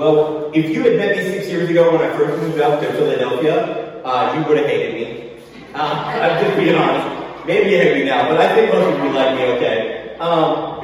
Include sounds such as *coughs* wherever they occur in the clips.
Well, if you had met me six years ago when I first moved up to Philadelphia, uh, you would have hated me. Uh, *laughs* I'm just being honest. Maybe you hate me now, but I think most of you like me okay. Um,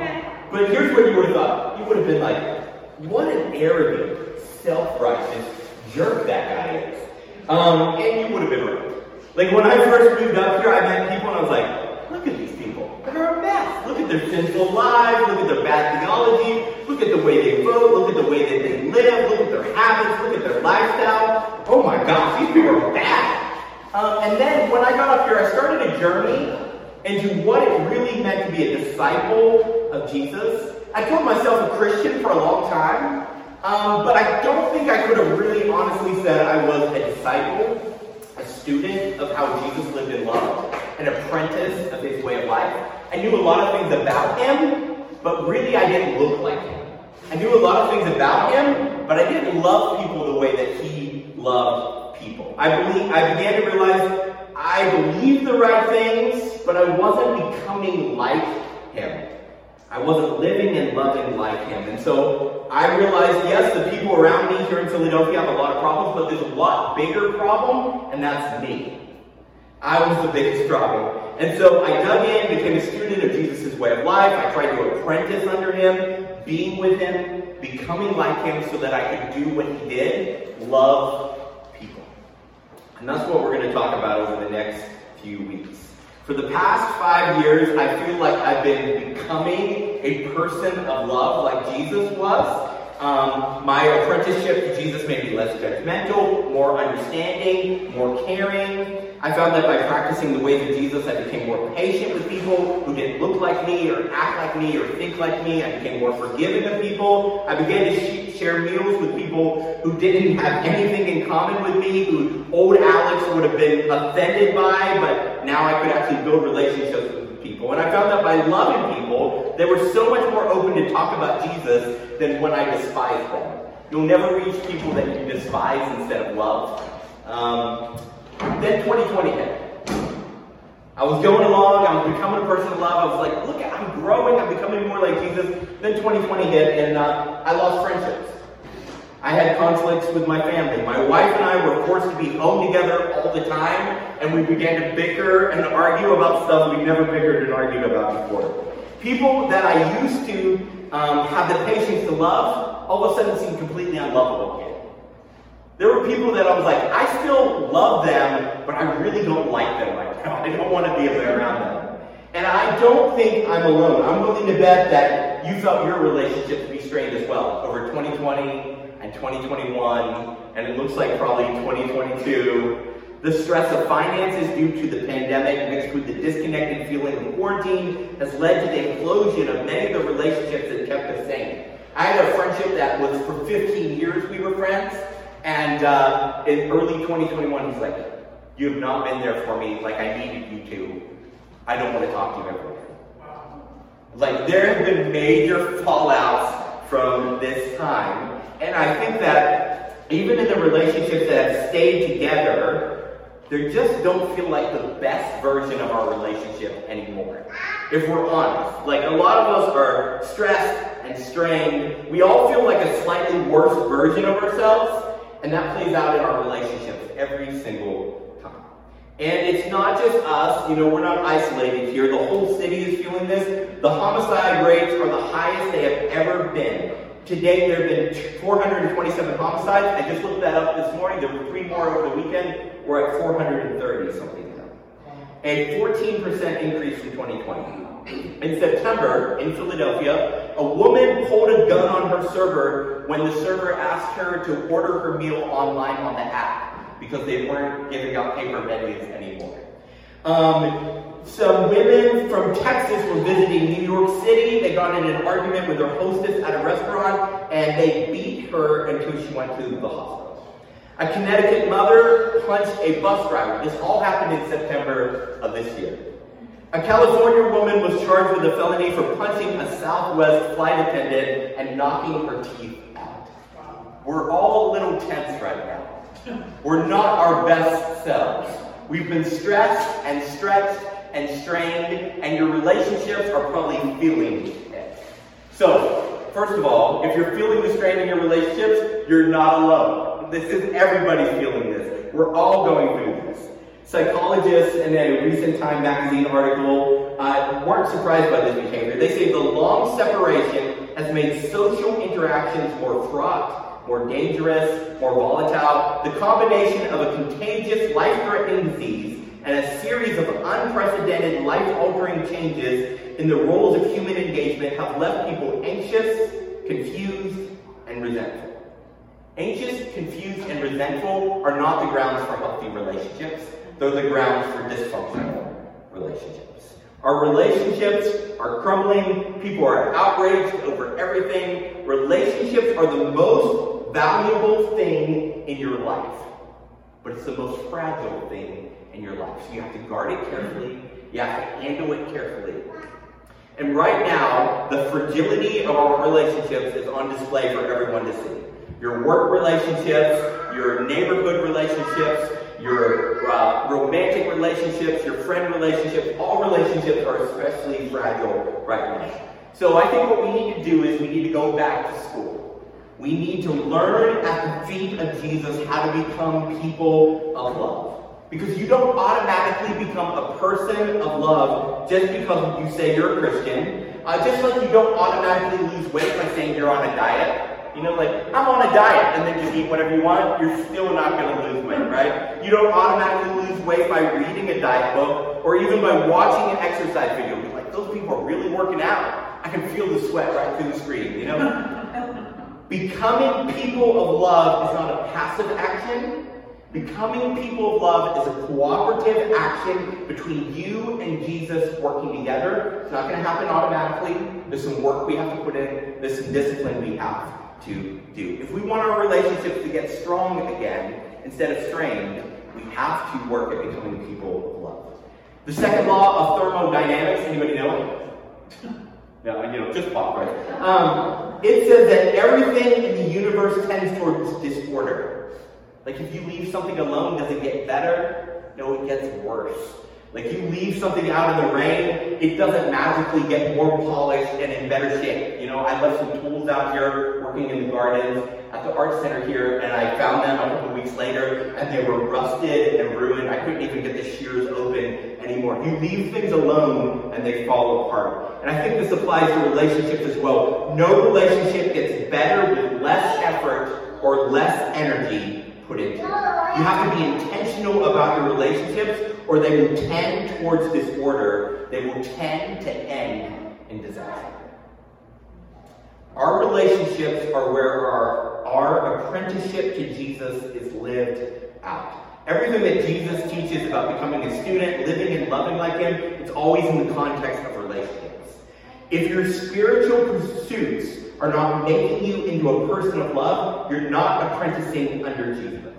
but here's what you would have thought. You would have been like, what an arrogant, self-righteous jerk that guy is. Um, and you would have been right. Like when I first moved up here, I met people and I was like, look at these people. They're a mess. Look at their sinful lives. Look at their bad theology. Look at the way they vote. Look at the way that they live. Look at their habits. Look at their lifestyle. Oh my gosh, these people are bad. Um, and then when I got up here, I started a journey into what it really meant to be a disciple of Jesus. I called myself a Christian for a long time, um, but I don't think I could have really honestly said I was a disciple a student of how Jesus lived and loved, an apprentice of his way of life. I knew a lot of things about him, but really I didn't look like him. I knew a lot of things about him, but I didn't love people the way that he loved people. I believe I began to realize I believed the right things, but I wasn't becoming like him. I wasn't living and loving like him. And so I realized, yes, the people around me here in Philadelphia have a lot of problems, but there's a lot bigger problem, and that's me. I was the biggest problem. And so I dug in, became a student of Jesus' way of life. I tried to apprentice under him, being with him, becoming like him so that I could do what he did, love people. And that's what we're going to talk about over the next few weeks. For the past five years, I feel like I've been becoming a person of love like Jesus was. Um, my apprenticeship to Jesus made me less judgmental, more understanding, more caring. I found that by practicing the ways of Jesus, I became more patient with people who didn't look like me or act like me or think like me. I became more forgiving of people. I began to sh- share meals with people who didn't have anything in common with me, who old Alex would have been offended by, but now I could actually build relationships with people. And I found that by loving people, they were so much more open to talk about Jesus than when I despised them. You'll never reach people that you despise instead of love. Um, then 2020 hit. I was going along, I was becoming a person of love. I was like, look, I'm growing, I'm becoming more like Jesus. Then 2020 hit, and uh, I lost friendships. I had conflicts with my family. My wife and I were forced to be home together all the time, and we began to bicker and argue about stuff we never bickered and argued about before. People that I used to um, have the patience to love, all of a sudden seemed completely unlovable. There were people that I was like, I still love them, but I really don't like them right now. *laughs* I don't want to be around them. And I don't think I'm alone. I'm willing to bet that you felt your relationship to be strained as well over 2020 and 2021, and it looks like probably 2022. The stress of finances due to the pandemic mixed with the disconnected feeling of quarantine has led to the implosion of many of the relationships that kept us sane. I had a friendship that was for 15 years we were friends, and uh, in early 2021 he's like, you have not been there for me like I needed you to. I don't want to talk to you ever again. Like there have been major fallouts from this time, and I think that even in the relationships that have stayed together, they just don't feel like the best version of our relationship anymore. If we're honest. Like a lot of us are stressed and strained. We all feel like a slightly worse version of ourselves, and that plays out in our relationships every single time. And it's not just us, you know, we're not isolated here. The whole city is feeling this. The homicide rates are the highest they have ever been. Today there have been 427 homicides. I just looked that up this morning. There were three more over the weekend. We're at 430 something now. A 14% increase from 2020. In September, in Philadelphia, a woman pulled a gun on her server when the server asked her to order her meal online on the app because they weren't giving out paper menus anymore. Um, some women from Texas were visiting New York City. They got in an argument with their hostess at a restaurant and they beat her until she went to the hospital. A Connecticut mother punched a bus driver. This all happened in September of this year. A California woman was charged with a felony for punching a Southwest flight attendant and knocking her teeth out. We're all a little tense right now. We're not our best selves. We've been stressed and stretched and strained, and your relationships are probably feeling it. So, first of all, if you're feeling the strain in your relationships, you're not alone. This is everybody's feeling this. We're all going through. Psychologists in a recent Time magazine article uh, weren't surprised by this behavior. They say the long separation has made social interactions more fraught, more dangerous, more volatile. The combination of a contagious, life-threatening disease and a series of unprecedented, life-altering changes in the roles of human engagement have left people anxious, confused, and resentful. Anxious, confused, and resentful are not the grounds for healthy relationships. They're the grounds for dysfunctional relationships. Our relationships are crumbling. People are outraged over everything. Relationships are the most valuable thing in your life, but it's the most fragile thing in your life. So you have to guard it carefully. You have to handle it carefully. And right now, the fragility of our relationships is on display for everyone to see. Your work relationships, your neighborhood relationships, your uh, romantic relationships, your friend relationships, all relationships are especially fragile right now. So I think what we need to do is we need to go back to school. We need to learn at the feet of Jesus how to become people of love. Because you don't automatically become a person of love just because you say you're a Christian. Uh, just like you don't automatically lose weight by saying you're on a diet. You know, like, I'm on a diet, and then just eat whatever you want, you're still not going to lose weight, right? You don't automatically lose weight by reading a diet book or even by watching an exercise video. You're like, those people are really working out. I can feel the sweat right through the screen, you know? *laughs* Becoming people of love is not a passive action, Becoming people of love is a cooperative action between you and Jesus working together. It's not going to happen automatically. There's some work we have to put in, there's some discipline we have to do. If we want our relationships to get strong again instead of strained, we have to work at becoming people of love. The second law of thermodynamics, anybody know? It? *laughs* yeah, you know, just pop, right? Um, it says that everything in the universe tends towards disorder. Like if you leave something alone, does it get better? No, it gets worse. Like you leave something out in the rain, it doesn't magically get more polished and in better shape. You know, I left some tools out here working in the gardens at the art center here, and I found them a couple weeks later, and they were rusted and ruined. I couldn't even get the shears open anymore. You leave things alone, and they fall apart. And I think this applies to relationships as well. No relationship gets better with less effort or less energy put into it. You have to be intentional about your relationships, or they will tend towards disorder. They will tend to end in disaster. Our relationships are where our, our apprenticeship to Jesus is lived out. Everything that Jesus teaches about becoming a student, living and loving like Him, it's always in the context of relationships. If your spiritual pursuits are not making you into a person of love, you're not apprenticing under Jesus.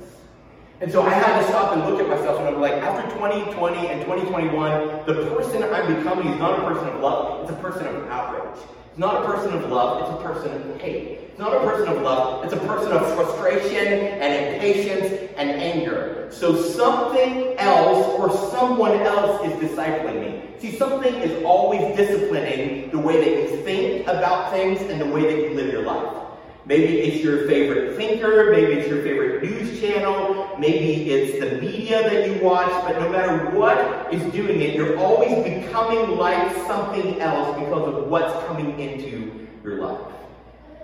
And so I had to stop and look at myself and I'm like, after 2020 and 2021, the person I'm becoming is not a person of love, it's a person of outrage. It's not a person of love, it's a person of hate. It's not a person of love, it's a person of frustration and impatience and anger. So something else or someone else is discipling me. See, something is always disciplining the way that you think about things and the way that you live your life. Maybe it's your favorite thinker, maybe it's your favorite news channel, maybe it's the media that you watch, but no matter what is doing it, you're always becoming like something else because of what's coming into your life.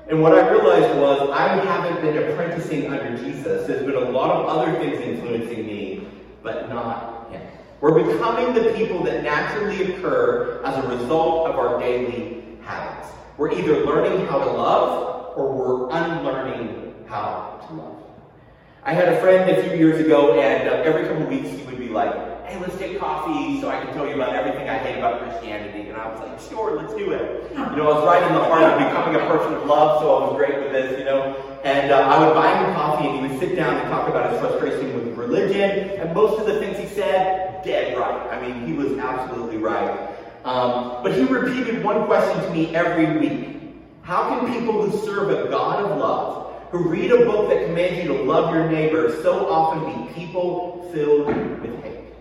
And what I realized was I haven't been apprenticing under Jesus. There's been a lot of other things influencing me, but not him. We're becoming the people that naturally occur as a result of our daily habits. We're either learning how to love or we're unlearning how to love. I had a friend a few years ago, and uh, every couple weeks he would be like, hey, let's get coffee so I can tell you about everything I hate about Christianity. And I was like, sure, let's do it. You know, I was right in the heart of becoming a person of love, so I was great with this, you know. And uh, I would buy him coffee, and he would sit down and talk about his frustration with religion. And most of the things he said, dead right. I mean, he was absolutely right. Um, but he repeated one question to me every week. How can people who serve a God of love, who read a book that commands you to love your neighbor, so often be people filled with hate?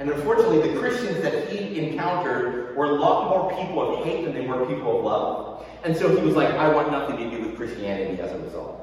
And unfortunately, the Christians that he encountered were a lot more people of hate than they were people of love. And so he was like, I want nothing to do with Christianity as a result.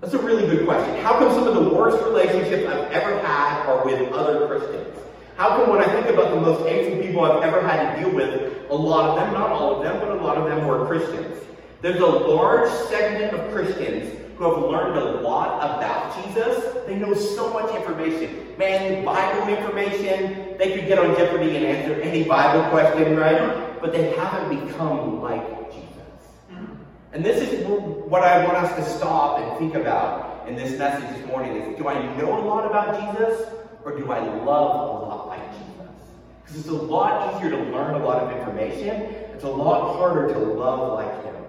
That's a really good question. How come some of the worst relationships I've ever had are with other Christians? How come when I think about the most hateful people I've ever had to deal with, a lot of them, not all of them, but a lot of them were Christians? There's a large segment of Christians who have learned a lot about Jesus. They know so much information. Man, Bible information, they could get on Jeopardy and answer any Bible question, right? But they haven't become like Jesus. And this is what I want us to stop and think about in this message this morning is do I know a lot about Jesus or do I love a lot like Jesus? Because it's a lot easier to learn a lot of information. It's a lot harder to love like him.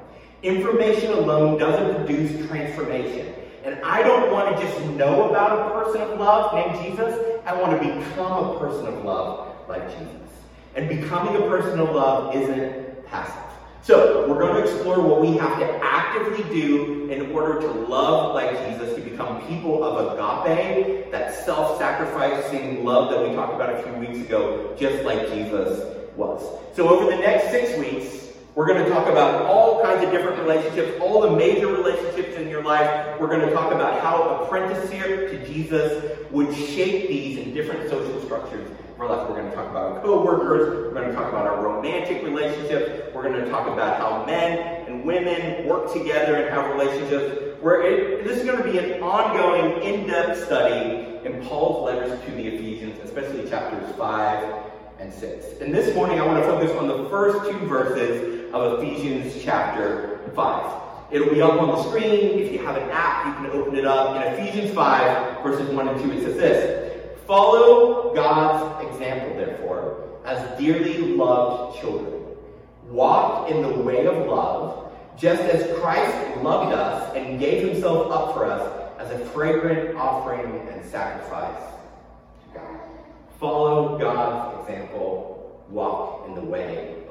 Information alone doesn't produce transformation. And I don't want to just know about a person of love named Jesus. I want to become a person of love like Jesus. And becoming a person of love isn't passive. So, we're going to explore what we have to actively do in order to love like Jesus, to become people of agape, that self sacrificing love that we talked about a few weeks ago, just like Jesus was. So, over the next six weeks, we're going to talk about all kinds of different relationships, all the major relationships in your life. We're going to talk about how apprenticeship to Jesus would shape these in different social structures we're going to talk about co-workers. We're going to talk about our romantic relationships. We're going to talk about how men and women work together and have relationships. Where it, this is going to be an ongoing, in-depth study in Paul's letters to the Ephesians, especially chapters 5 and 6. And this morning I want to focus on the first two verses of Ephesians chapter 5. It'll be up on the screen. If you have an app, you can open it up. In Ephesians 5, verses 1 and 2, it says this. Follow God's example, therefore, as dearly loved children. Walk in the way of love, just as Christ loved us and gave himself up for us as a fragrant offering and sacrifice to God. Follow God's example. Walk in the way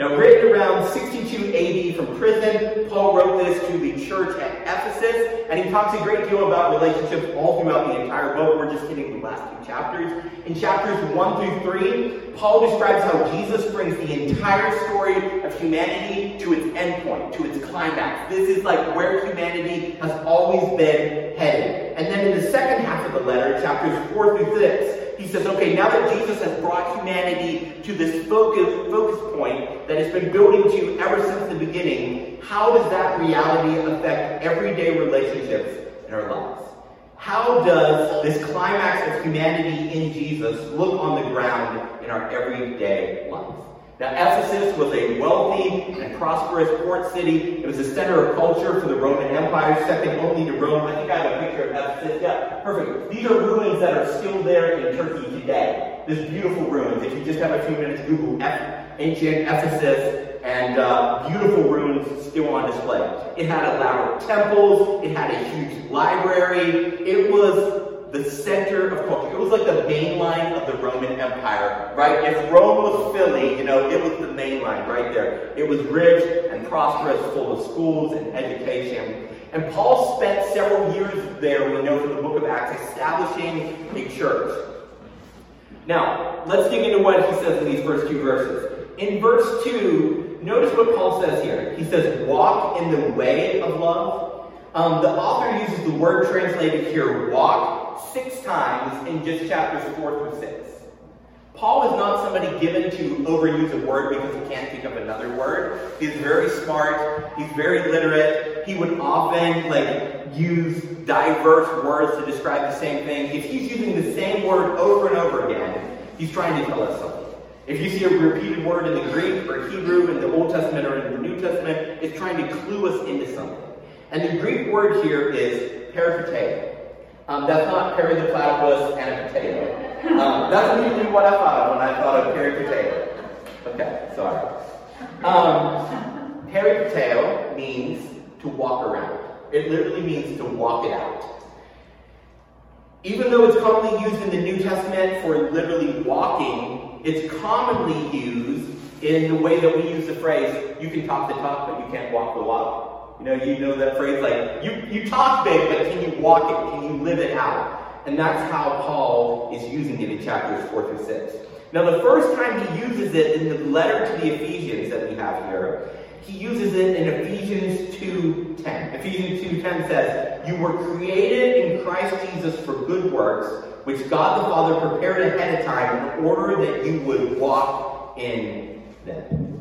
now, written around 62 AD from prison, Paul wrote this to the church at Ephesus, and he talks a great deal about relationships all throughout the entire book. We're just hitting the last two chapters. In chapters 1 through 3, Paul describes how Jesus brings the entire story of humanity to its endpoint, to its climax. This is like where humanity has always been headed. And then in the second half of the letter, chapters 4 through 6, he says, okay, now that Jesus has brought humanity to this focus, focus point that it's been building to ever since the beginning, how does that reality affect everyday relationships in our lives? How does this climax of humanity in Jesus look on the ground in our everyday? Now, Ephesus was a wealthy and prosperous port city. It was a center of culture for the Roman Empire, second only to Rome. I think I have a picture of Ephesus. Yeah, perfect. These are ruins that are still there in Turkey today. This beautiful ruins. If you just have a few minutes, Google ancient Ephesus and uh, beautiful ruins still on display. It had elaborate temples. It had a huge library. It was the center of culture. It was like the main line of the Roman Empire, right? If Rome was Philly, you know, it was the main line right there. It was rich and prosperous, full of schools and education. And Paul spent several years there, we know from the book of Acts, establishing a church. Now, let's dig into what he says in these first two verses. In verse 2, notice what Paul says here. He says, Walk in the way of love. Um, the author uses the word translated here, walk, six times in just chapters 4 through 6. Paul is not somebody given to overuse a word because he can't think of another word. He's very smart. He's very literate. He would often like use diverse words to describe the same thing. If he's using the same word over and over again, he's trying to tell us something. If you see a repeated word in the Greek or Hebrew in the Old Testament or in the New Testament, it's trying to clue us into something. And the Greek word here is peripateo. Um, that's not Perry the Platypus and a potato. Um, that's usually what I thought of when I thought of Perry Potato. Okay, sorry. Um, Potato means to walk around. It literally means to walk it out. Even though it's commonly used in the New Testament for literally walking, it's commonly used in the way that we use the phrase, you can talk the talk, but you can't walk the walk. You know, you know that phrase like, you, you talk big, but can you walk it? Can you live it out? And that's how Paul is using it in chapters 4 through 6. Now, the first time he uses it in the letter to the Ephesians that we have here, he uses it in Ephesians 2.10. Ephesians 2.10 says, You were created in Christ Jesus for good works, which God the Father prepared ahead of time in order that you would walk in them.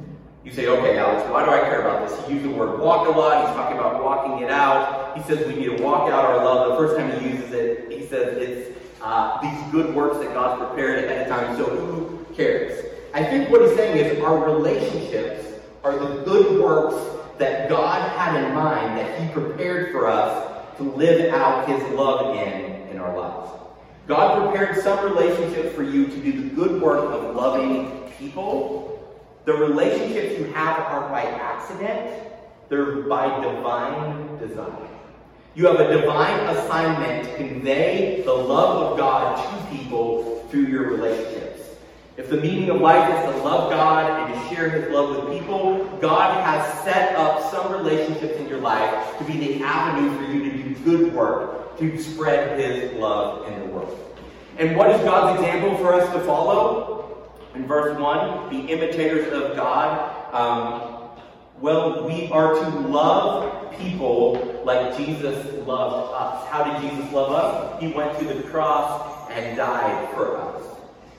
You say, okay, Alex, why do I care about this? He used the word walk a lot. He's talking about walking it out. He says we need to walk out our love. The first time he uses it, he says it's uh, these good works that God's prepared ahead of time. So who cares? I think what he's saying is our relationships are the good works that God had in mind that he prepared for us to live out his love in in our lives. God prepared some relationships for you to do the good work of loving people the relationships you have are by accident, they're by divine design. You have a divine assignment to convey the love of God to people through your relationships. If the meaning of life is to love God and to share His love with people, God has set up some relationships in your life to be the avenue for you to do good work, to spread His love in the world. And what is God's example for us to follow? In verse 1, the imitators of God. Um, well, we are to love people like Jesus loved us. How did Jesus love us? He went to the cross and died for us.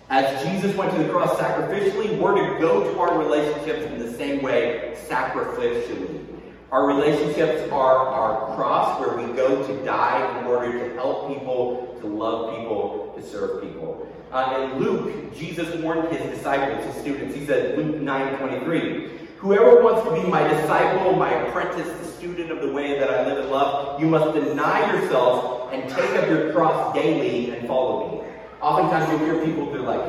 As Jesus went to the cross sacrificially, we're to go to our relationships in the same way, sacrificially. Our relationships are our cross where we go to die in order to help people, to love people, to serve people. Uh, in Luke, Jesus warned his disciples, his students. He said, Luke 9 23, Whoever wants to be my disciple, my apprentice, the student of the way that I live and love, you must deny yourself and take up your cross daily and follow me. Oftentimes you'll hear people, they're like,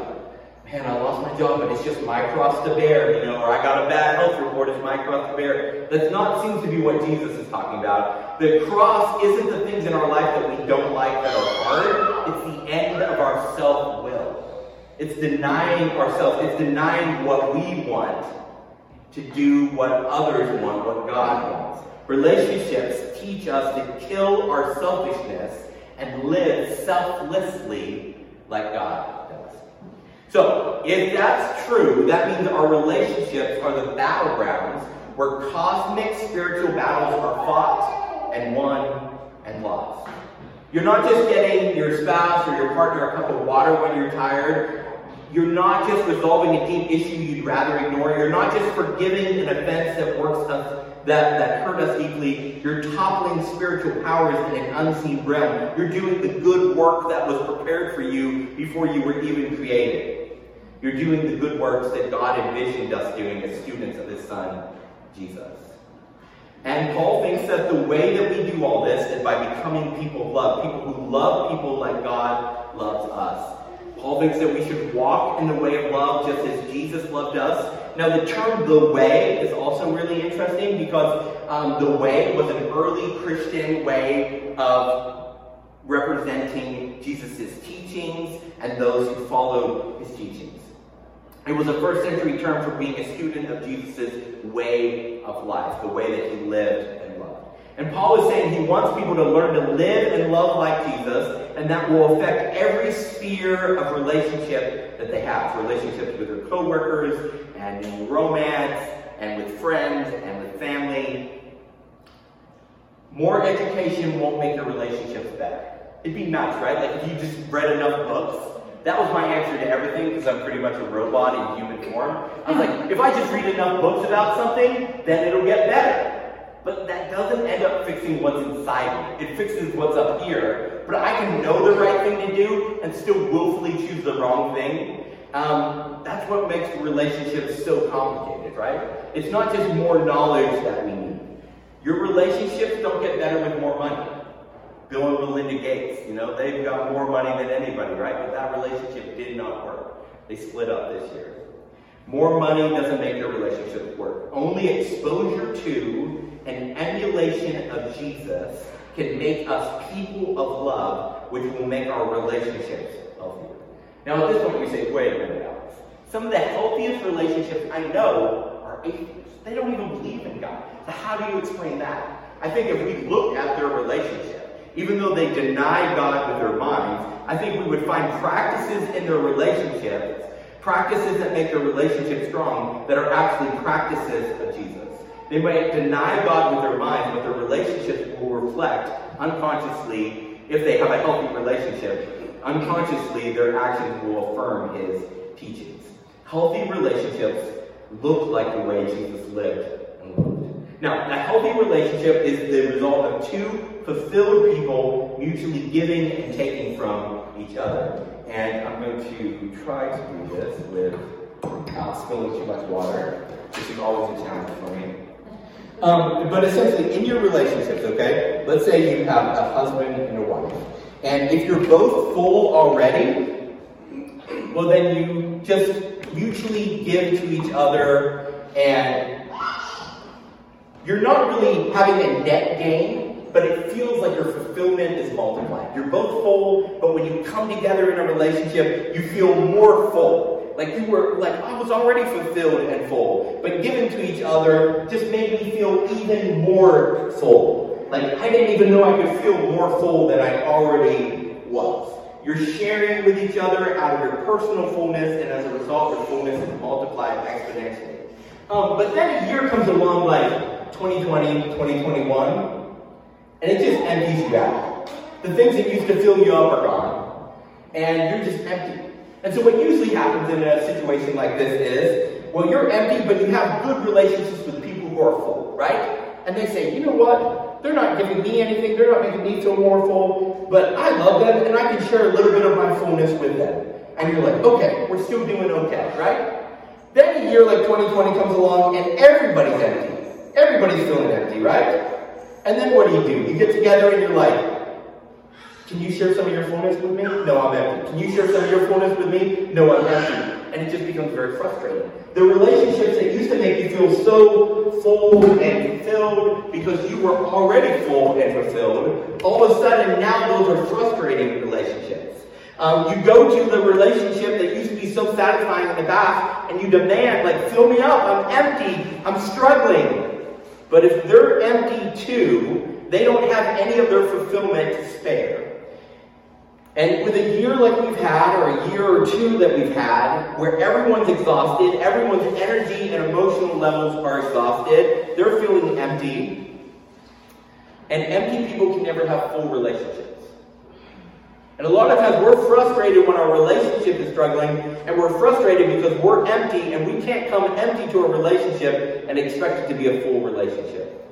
man, I lost my job, but it's just my cross to bear, you know, or I got a bad health report, it's my cross to bear. That's not seems to be what Jesus is talking about. The cross isn't the things in our life that we don't like that are hard. It's the end of our self-will. It's denying ourselves. It's denying what we want to do what others want, what God wants. Relationships teach us to kill our selfishness and live selflessly like God. Does. So, if that's true, that means our relationships are the battlegrounds where cosmic spiritual battles are fought and won and lost. You're not just getting your spouse or your partner a cup of water when you're tired. You're not just resolving a deep issue you'd rather ignore. You're not just forgiving an offense that works us that, that hurt us deeply. You're toppling spiritual powers in an unseen realm. You're doing the good work that was prepared for you before you were even created. You're doing the good works that God envisioned us doing as students of His Son, Jesus. And Paul thinks that the way that we do all this is by becoming people of love, people who love people like God loves us. Paul thinks that we should walk in the way of love just as Jesus loved us. Now, the term the way is also really interesting because um, the way was an early Christian way of representing Jesus' teachings and those who followed his teachings. It was a first century term for being a student of Jesus' way of life, the way that he lived and. And Paul is saying he wants people to learn to live and love like Jesus, and that will affect every sphere of relationship that they have. Relationships with their coworkers, and in romance, and with friends, and with family. More education won't make your relationships better. It'd be nice, right? Like if you just read enough books that was my answer to everything because I'm pretty much a robot in human form. I was like, if I just read enough books about something, then it'll get better. But that doesn't end up fixing what's inside me. It fixes what's up here. But I can know the right thing to do and still willfully choose the wrong thing. Um, that's what makes relationships so complicated, right? It's not just more knowledge that we need. Your relationships don't get better with more money. Bill and Melinda Gates, you know, they've got more money than anybody, right? But that relationship did not work. They split up this year. More money doesn't make your relationship work. Only exposure to and emulation of Jesus can make us people of love, which will make our relationships healthier. Now, at this point, you say, wait a minute, Alex. Some of the healthiest relationships I know are atheists. They don't even believe in God. So, how do you explain that? I think if we look at their relationship, even though they deny God with their minds, I think we would find practices in their relationships, practices that make their relationship strong, that are actually practices of Jesus. They might deny God with their minds, but their relationships will reflect unconsciously, if they have a healthy relationship, unconsciously their actions will affirm his teachings. Healthy relationships look like the way Jesus lived. Now, a healthy relationship is the result of two fulfilled people mutually giving and taking from each other. And I'm going to try to do this without spilling too much water, which is always a challenge for me. Um, but essentially, in your relationships, okay, let's say you have a husband and a wife. And if you're both full already, well, then you just mutually give to each other and you're not really having a net gain, but it feels like your fulfillment is multiplied. You're both full, but when you come together in a relationship, you feel more full. Like you were, like I was already fulfilled and full, but giving to each other just made me feel even more full. Like I didn't even know I could feel more full than I already was. You're sharing with each other out of your personal fullness, and as a result, your fullness is multiplied exponentially. Um, but then a year comes along like 2020, 2021, and it just empties you out. The things that used to fill you up are gone, and you're just empty. And so what usually happens in a situation like this is, well, you're empty, but you have good relationships with people who are full, right? And they say, you know what? They're not giving me anything. They're not making me feel more full. But I love them, and I can share a little bit of my fullness with them. And you're like, okay, we're still doing okay, right? Then a year like 2020 comes along, and everybody's empty. Everybody's feeling empty, right? And then what do you do? You get together and you're like, can you share some of your fullness with me? No, I'm empty. Can you share some of your fullness with me? No, I'm empty and it just becomes very frustrating. The relationships that used to make you feel so full and filled because you were already full and fulfilled, all of a sudden now those are frustrating relationships. Um, you go to the relationship that used to be so satisfying in the past and you demand, like, fill me up, I'm empty, I'm struggling. But if they're empty too, they don't have any of their fulfillment to spare. And with a year like we've had, or a year or two that we've had, where everyone's exhausted, everyone's energy and emotional levels are exhausted, they're feeling empty. And empty people can never have full relationships. And a lot of times we're frustrated when our relationship is struggling, and we're frustrated because we're empty and we can't come empty to a relationship and expect it to be a full relationship.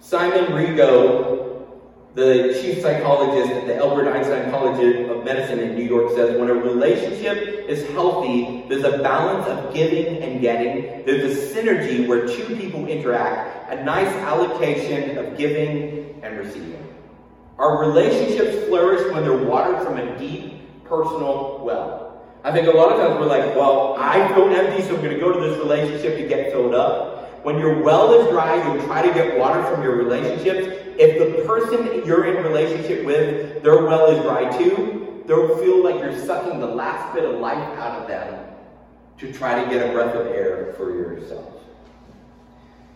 Simon Rego the chief psychologist at the Albert Einstein College of Medicine in New York says when a relationship is healthy, there's a balance of giving and getting. There's a synergy where two people interact, a nice allocation of giving and receiving. Our relationships flourish when they're watered from a deep personal well. I think a lot of times we're like, well, I feel empty, so I'm going to go to this relationship to get filled up. When your well is dry, you try to get water from your relationships. If the person you're in relationship with, their well is dry too, they'll feel like you're sucking the last bit of life out of them to try to get a breath of air for yourself.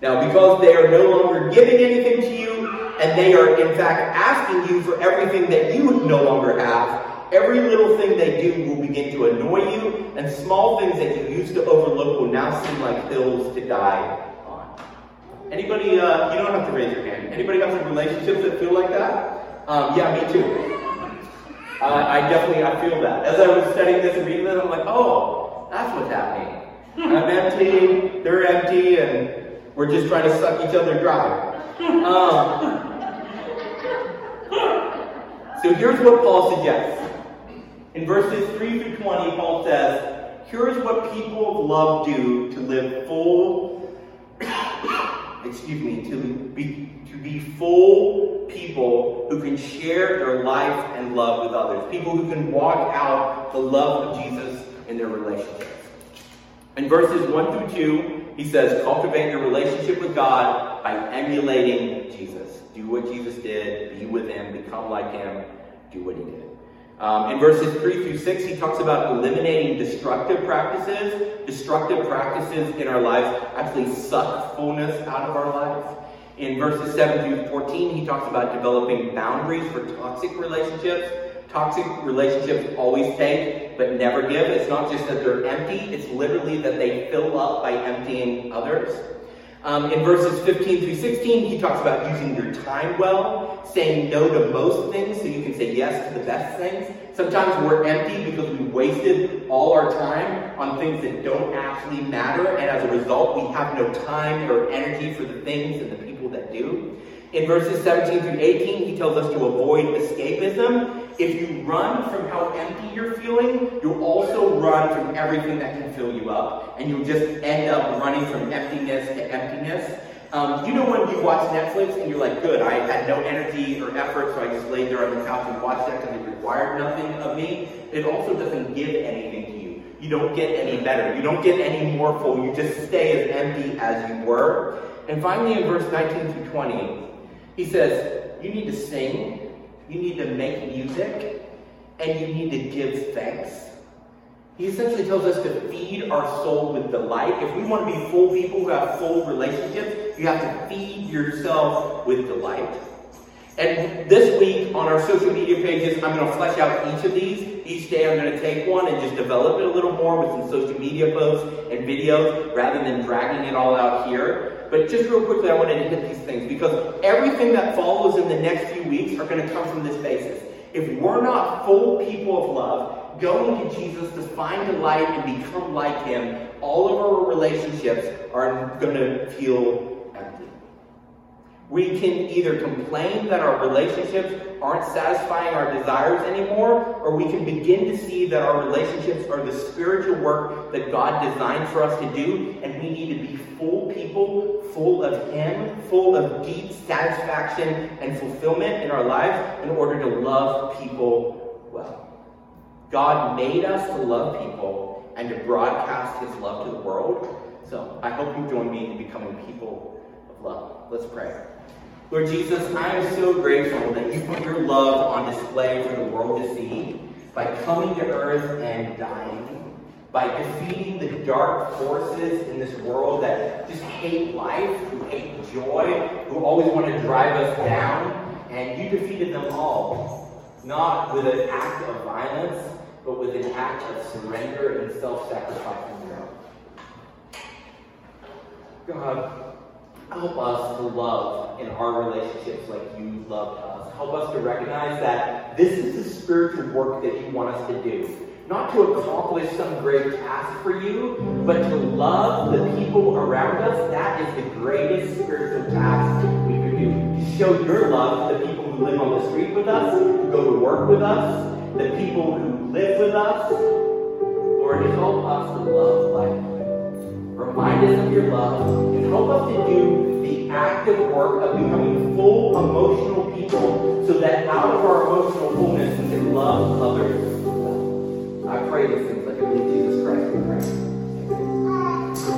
Now, because they are no longer giving anything to you, and they are in fact asking you for everything that you no longer have, every little thing they do will begin to annoy you, and small things that you used to overlook will now seem like hills to die on. Anybody, uh, you don't have to raise your hand. Anybody got some relationships that feel like that? Um, yeah, me too. Uh, I definitely, I feel that. As I was studying this and reading I'm like, oh, that's what's happening. I'm empty, they're empty, and we're just trying to suck each other dry. Um, so here's what Paul suggests. In verses 3 through 20, Paul says, Here's what people of love do to live full *coughs* excuse me, to be, to be full people who can share their life and love with others. People who can walk out the love of Jesus in their relationships. In verses 1 through 2, he says, cultivate your relationship with God by emulating Jesus. Do what Jesus did, be with him, become like him, do what he did. Um, in verses 3 through 6, he talks about eliminating destructive practices. Destructive practices in our lives actually suck fullness out of our lives. In verses 7 through 14, he talks about developing boundaries for toxic relationships. Toxic relationships always take but never give. It's not just that they're empty, it's literally that they fill up by emptying others. Um, in verses 15 through 16, he talks about using your time well, saying no to most things so you can say yes to the best things. Sometimes we're empty because we wasted all our time on things that don't actually matter, and as a result, we have no time or energy for the things and the people that do. In verses 17 through 18, he tells us to avoid escapism. If you run from how empty you're feeling, you'll also run from everything that can fill you up, and you'll just end up running from emptiness to emptiness. Um, you know when you watch Netflix and you're like, good, I had no energy or effort, so I just laid there on the couch and watched that because it required nothing of me. It also doesn't give anything to you. You don't get any better. You don't get any more full. You just stay as empty as you were. And finally, in verse 19 through 20, he says, You need to sing, you need to make music, and you need to give thanks. He essentially tells us to feed our soul with delight. If we want to be full people who have full relationships, you have to feed yourself with delight. And this week on our social media pages, I'm going to flesh out each of these. Each day I'm going to take one and just develop it a little more with some social media posts and videos rather than dragging it all out here. But just real quickly, I wanted to hit these things because everything that follows in the next few weeks are going to come from this basis. If we're not full people of love, going to Jesus to find delight and become like Him, all of our relationships are going to feel we can either complain that our relationships aren't satisfying our desires anymore, or we can begin to see that our relationships are the spiritual work that God designed for us to do, and we need to be full people, full of Him, full of deep satisfaction and fulfillment in our lives in order to love people well. God made us to love people and to broadcast His love to the world. So I hope you join me in becoming people of love. Let's pray. Lord Jesus, I am so grateful that you put your love on display for the world to see by coming to earth and dying, by defeating the dark forces in this world that just hate life, who hate joy, who always want to drive us down, and you defeated them all, not with an act of violence, but with an act of surrender and self-sacrifice in your own. God, Help us to love in our relationships like you loved us. Help us to recognize that this is the spiritual work that you want us to do. Not to accomplish some great task for you, but to love the people around us. That is the greatest spiritual task we could do. To show your love to the people who live on the street with us, who go to work with us, the people who live with us. Lord, help us to love like Remind us of your love and help us to do the active work of becoming full emotional people so that out of our emotional fullness we can love others. I pray this